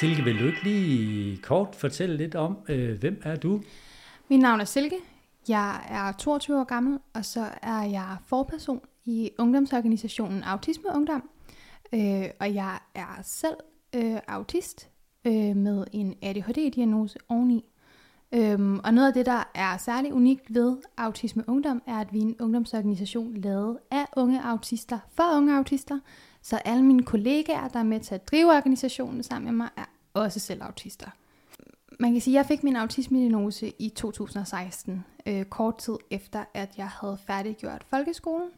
Silke, vil du ikke lige kort fortælle lidt om, øh, hvem er du? Mit navn er Silke. Jeg er 22 år gammel, og så er jeg forperson i ungdomsorganisationen Autisme Ungdom. Øh, og jeg er selv øh, autist øh, med en ADHD-diagnose oveni. Øhm, og noget af det, der er særlig unikt ved Autisme Ungdom, er, at vi er en ungdomsorganisation lavet af unge autister for unge autister. Så alle mine kollegaer, der er med til at drive organisationen sammen med mig, er også selv autister. Man kan sige, at jeg fik min autisme-diagnose i 2016, øh, kort tid efter, at jeg havde færdiggjort folkeskolen.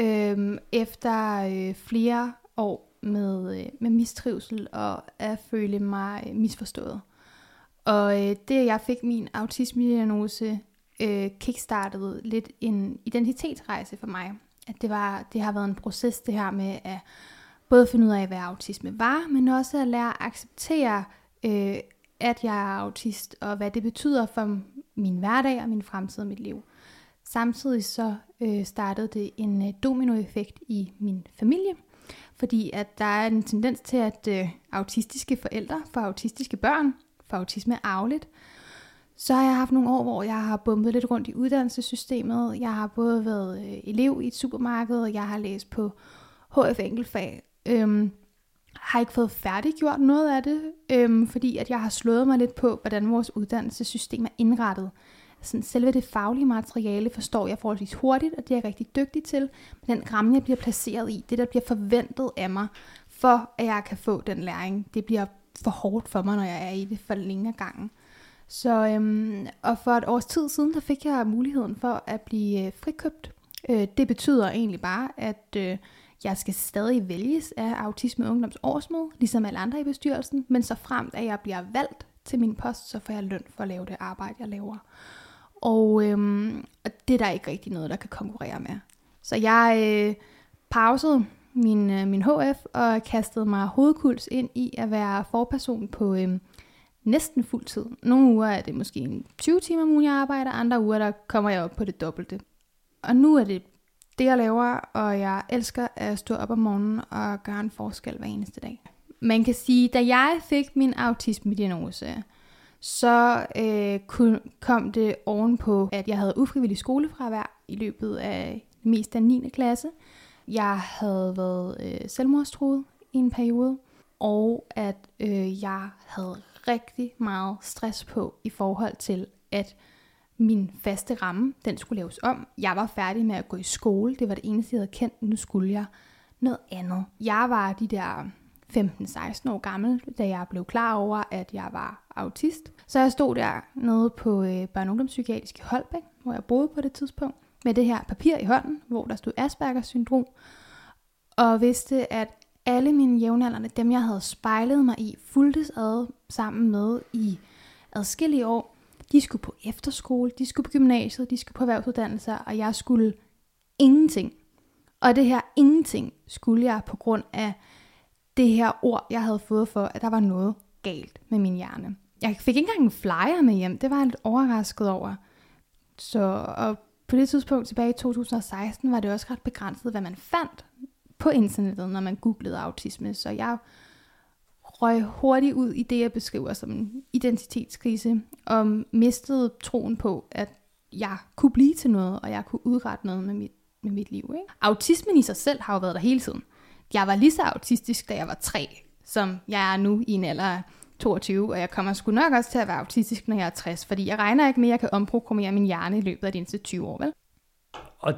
Øh, efter øh, flere år med, øh, med mistrivsel og at føle mig øh, misforstået. Og øh, det, jeg fik min autisme-diagnose, øh, kickstartede lidt en identitetsrejse for mig. At det, var, det har været en proces, det her med at både finde ud af, hvad autisme var, men også at lære at acceptere, øh, at jeg er autist, og hvad det betyder for min hverdag og min fremtid og mit liv. Samtidig så øh, startede det en øh, dominoeffekt i min familie, fordi at der er en tendens til, at øh, autistiske forældre får autistiske børn, for autisme er arveligt. Så har jeg haft nogle år, hvor jeg har bumpet lidt rundt i uddannelsessystemet. Jeg har både været øh, elev i et supermarked, og jeg har læst på HF enkeltfag. Øhm, har ikke fået færdiggjort noget af det, øhm, fordi at jeg har slået mig lidt på, hvordan vores uddannelsessystem er indrettet. Sådan, selve det faglige materiale forstår jeg forholdsvis hurtigt, og det er jeg rigtig dygtig til. Men den ramme, jeg bliver placeret i, det der bliver forventet af mig, for at jeg kan få den læring, det bliver for hårdt for mig, når jeg er i det for længe af gangen. Så, øhm, og for et års tid siden, der fik jeg muligheden for at blive øh, frikøbt. Øh, det betyder egentlig bare, at øh, jeg skal stadig vælges af Autisme Ungdoms årsmøde, ligesom alle andre i bestyrelsen, men så frem at jeg bliver valgt til min post, så får jeg løn for at lave det arbejde, jeg laver. Og, øhm, og det er der ikke rigtig noget, der kan konkurrere med. Så jeg øh, pausede min, øh, min HF og kastede mig hovedkuls ind i at være forperson på øh, næsten fuld tid. Nogle uger er det måske 20 timer om ugen, jeg arbejder, andre uger der kommer jeg op på det dobbelte. Og nu er det det, jeg laver, og jeg elsker at stå op om morgenen og gøre en forskel hver eneste dag. Man kan sige, da jeg fik min autisme-diagnose, så øh, kom det ovenpå, at jeg havde ufrivillig skolefravær i løbet af mest af 9. klasse. Jeg havde været øh, selvmordstruet i en periode, og at øh, jeg havde rigtig meget stress på i forhold til, at min faste ramme, den skulle laves om. Jeg var færdig med at gå i skole. Det var det eneste, jeg havde kendt. Nu skulle jeg noget andet. Jeg var de der 15-16 år gammel, da jeg blev klar over, at jeg var autist. Så jeg stod der nede på øh, børne- og Holbæk, hvor jeg boede på det tidspunkt, med det her papir i hånden, hvor der stod Aspergers syndrom, og vidste, at alle mine jævnaldrende, dem jeg havde spejlet mig i, fuldtes ad sammen med i adskillige år, de skulle på efterskole, de skulle på gymnasiet, de skulle på erhvervsuddannelser, og jeg skulle ingenting. Og det her ingenting skulle jeg på grund af det her ord, jeg havde fået for, at der var noget galt med min hjerne. Jeg fik ikke engang en flyer med hjem, det var jeg lidt overrasket over. Så og på det tidspunkt tilbage i 2016 var det også ret begrænset, hvad man fandt på internettet, når man googlede autisme. Så jeg røg hurtigt ud i det, jeg beskriver som en identitetskrise, og mistede troen på, at jeg kunne blive til noget, og jeg kunne udrette noget med mit, med mit liv. Ikke? Autismen i sig selv har jo været der hele tiden. Jeg var lige så autistisk, da jeg var tre, som jeg er nu i en alder af 22, og jeg kommer sgu nok også til at være autistisk, når jeg er 60, fordi jeg regner ikke med, at jeg kan omprogrammere min hjerne i løbet af de næste 20 år, vel? Og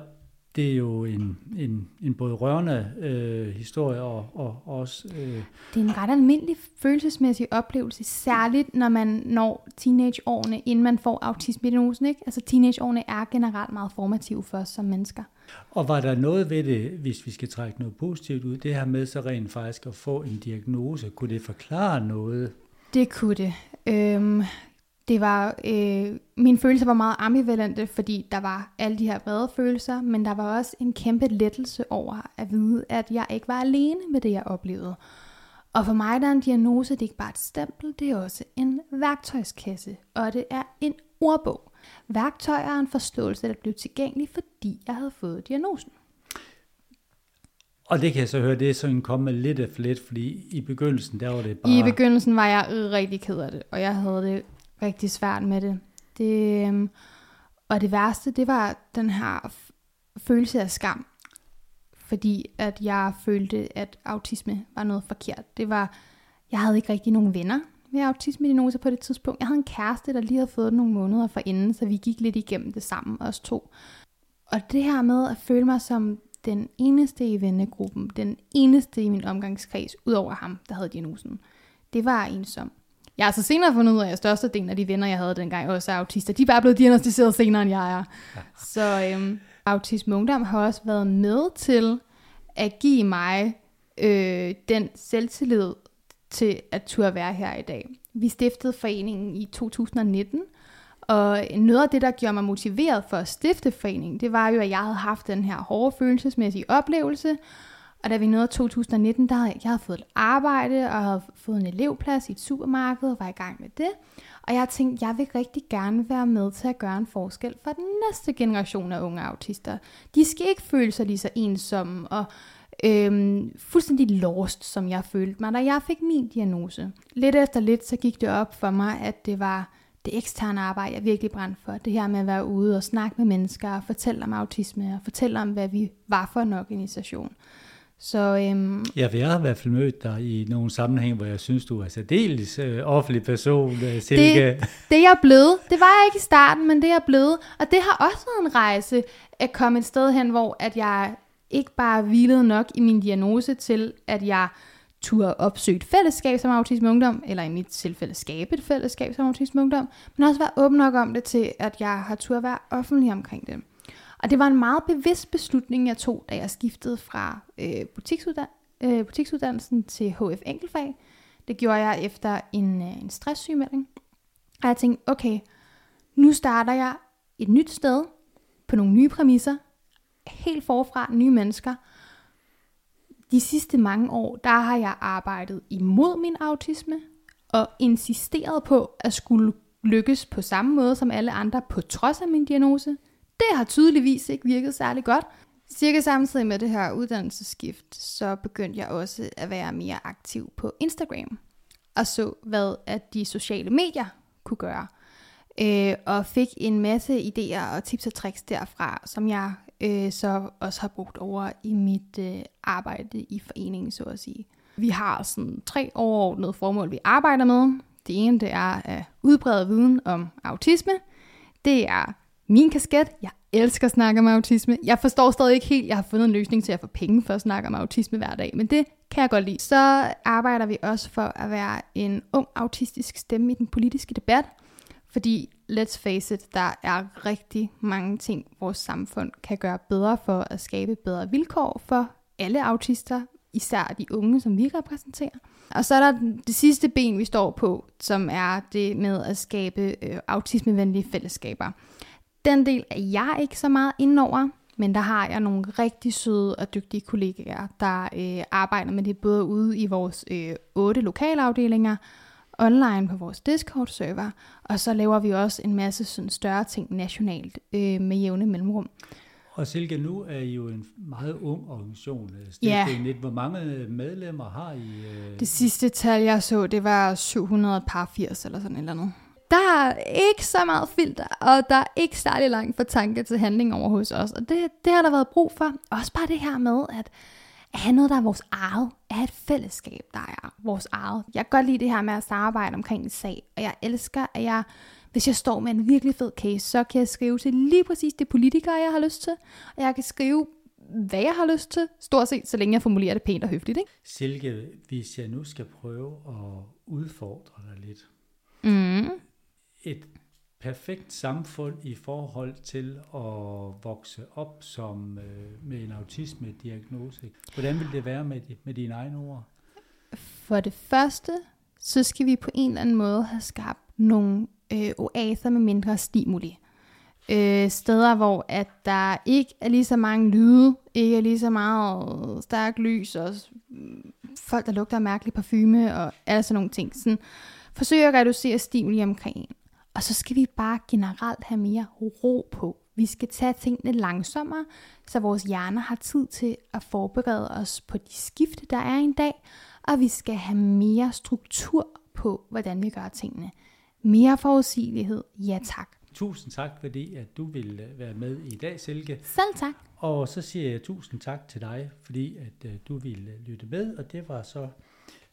det er jo en, en, en både rørende øh, historie og, og også... Øh... Det er en ret almindelig følelsesmæssig oplevelse, særligt når man når teenageårene, inden man får autisme-diagnosen. Ikke? Altså teenageårene er generelt meget formative for os som mennesker. Og var der noget ved det, hvis vi skal trække noget positivt ud, det her med så rent faktisk at få en diagnose, kunne det forklare noget? Det kunne det. Øhm, det var, øh, mine følelser var meget ambivalente, fordi der var alle de her vrede følelser, men der var også en kæmpe lettelse over at vide, at jeg ikke var alene med det, jeg oplevede. Og for mig der er en diagnose, det er ikke bare et stempel, det er også en værktøjskasse, og det er en ordbog. Værktøjer er en forståelse, der blev tilgængelig, fordi jeg havde fået diagnosen. Og det kan jeg så høre, det er sådan kommet lidt af lidt, fordi i begyndelsen, der var det bare... I begyndelsen var jeg rigtig ked af det, og jeg havde det rigtig svært med det. det øhm, og det værste, det var den her følelse af skam, fordi at jeg følte, at autisme var noget forkert. Det var, jeg havde ikke rigtig nogen venner med autisme-diagnose på det tidspunkt. Jeg havde en kæreste, der lige havde fået nogle måneder for inden, så vi gik lidt igennem det sammen, os to. Og det her med at føle mig som den eneste i vennegruppen, den eneste i min omgangskreds, ud over ham, der havde diagnosen, det var ensomt. Jeg har så senere fundet ud af, at størstedelen af de venner, jeg havde dengang, også er autister. De er bare blevet diagnostiseret senere, end jeg er. Så øhm, Autisme Ungdom har også været med til at give mig øh, den selvtillid til at turde være her i dag. Vi stiftede foreningen i 2019, og noget af det, der gjorde mig motiveret for at stifte foreningen, det var jo, at jeg havde haft den her hårde følelsesmæssige oplevelse, og da vi nåede 2019, der havde jeg, havde fået et arbejde, og havde fået en elevplads i et supermarked, og var i gang med det. Og jeg tænkte, jeg vil rigtig gerne være med til at gøre en forskel for den næste generation af unge autister. De skal ikke føle sig lige så ensomme og øhm, fuldstændig lost, som jeg følte mig, da jeg fik min diagnose. Lidt efter lidt, så gik det op for mig, at det var det eksterne arbejde, jeg virkelig brændte for. Det her med at være ude og snakke med mennesker, og fortælle om autisme, og fortælle om, hvad vi var for en organisation. Så, øhm, ja, jeg har i hvert fald mødt dig i nogle sammenhæng, hvor jeg synes, du er særdeles øh, offentlig person, øh, Silke. Det, det er jeg blevet. Det var jeg ikke i starten, men det er jeg blevet. Og det har også været en rejse at komme et sted hen, hvor at jeg ikke bare hvilede nok i min diagnose til, at jeg turde opsøge et fællesskab som autisme ungdom, eller i mit tilfælde skabe et fællesskab som autisme ungdom, men også være åben nok om det til, at jeg har turde være offentlig omkring det. Og det var en meget bevidst beslutning, jeg tog, da jeg skiftede fra øh, butiksuddannelsen, øh, butiksuddannelsen til HF Enkelfag. Det gjorde jeg efter en, øh, en stresssygemelding. Og jeg tænkte, okay, nu starter jeg et nyt sted, på nogle nye præmisser, helt forfra, nye mennesker. De sidste mange år, der har jeg arbejdet imod min autisme, og insisteret på at skulle lykkes på samme måde som alle andre, på trods af min diagnose. Det har tydeligvis ikke virket særlig godt. Cirka samtidig med det her uddannelsesskift, så begyndte jeg også at være mere aktiv på Instagram. Og så, hvad at de sociale medier kunne gøre. Øh, og fik en masse idéer og tips og tricks derfra, som jeg øh, så også har brugt over i mit øh, arbejde i foreningen, så at sige. Vi har sådan tre overordnede formål, vi arbejder med. Det ene det er at udbrede viden om autisme. Det er min kasket. Jeg elsker at snakke om autisme. Jeg forstår stadig ikke helt, jeg har fundet en løsning til at få penge for at snakke om autisme hver dag, men det kan jeg godt lide. Så arbejder vi også for at være en ung autistisk stemme i den politiske debat, fordi let's face it, der er rigtig mange ting, vores samfund kan gøre bedre for at skabe bedre vilkår for alle autister, især de unge, som vi repræsenterer. Og så er der det sidste ben, vi står på, som er det med at skabe øh, autismevenlige fællesskaber. Den del er jeg ikke så meget indover, men der har jeg nogle rigtig søde og dygtige kollegaer, der øh, arbejder med det både ude i vores øh, otte lokalafdelinger, online på vores Discord-server, og så laver vi også en masse sådan større ting nationalt øh, med jævne mellemrum. Og Silke, nu er I jo en meget ung organisation. Ja. Yeah. Hvor mange medlemmer har I? Øh... Det sidste tal, jeg så, det var 700 par 80 eller sådan et eller andet. Der er ikke så meget filter, og der er ikke særlig langt fra tanke til handling over hos os. Og det, det har der været brug for. Også bare det her med, at at have noget, der er vores eget, at have et fællesskab, der er vores eget. Jeg kan godt lide det her med at samarbejde omkring en sag, og jeg elsker, at jeg, hvis jeg står med en virkelig fed case, så kan jeg skrive til lige præcis det politikere, jeg har lyst til, og jeg kan skrive, hvad jeg har lyst til, stort set, så længe jeg formulerer det pænt og høfligt. Ikke? Silke, hvis jeg nu skal prøve at udfordre dig lidt. Mm. Et perfekt samfund i forhold til at vokse op som øh, med en autisme-diagnose. Hvordan vil det være med, med dine egne ord? For det første, så skal vi på en eller anden måde have skabt nogle øh, oaser med mindre stimuli. Øh, steder, hvor at der ikke er lige så mange lyde, ikke er lige så meget stærk lys, og folk, der lugter mærkelig parfume, og alle sådan nogle ting. Sådan, forsøg at reducere stimuli omkring en. Og så skal vi bare generelt have mere ro på. Vi skal tage tingene langsommere, så vores hjerner har tid til at forberede os på de skifte, der er en dag, og vi skal have mere struktur på, hvordan vi gør tingene. Mere forudsigelighed, ja tak. Tusind tak, fordi at du ville øh, være med i dag, Silke. Selv tak. Og så siger jeg tusind tak til dig, fordi at uh, du ville øh, lytte med, og det var så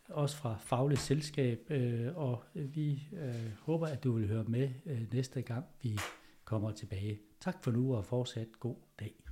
også fra Fagligt Selskab, øh, og vi øh, håber, at du vil høre med øh, næste gang, vi kommer tilbage. Tak for nu, og fortsat god dag.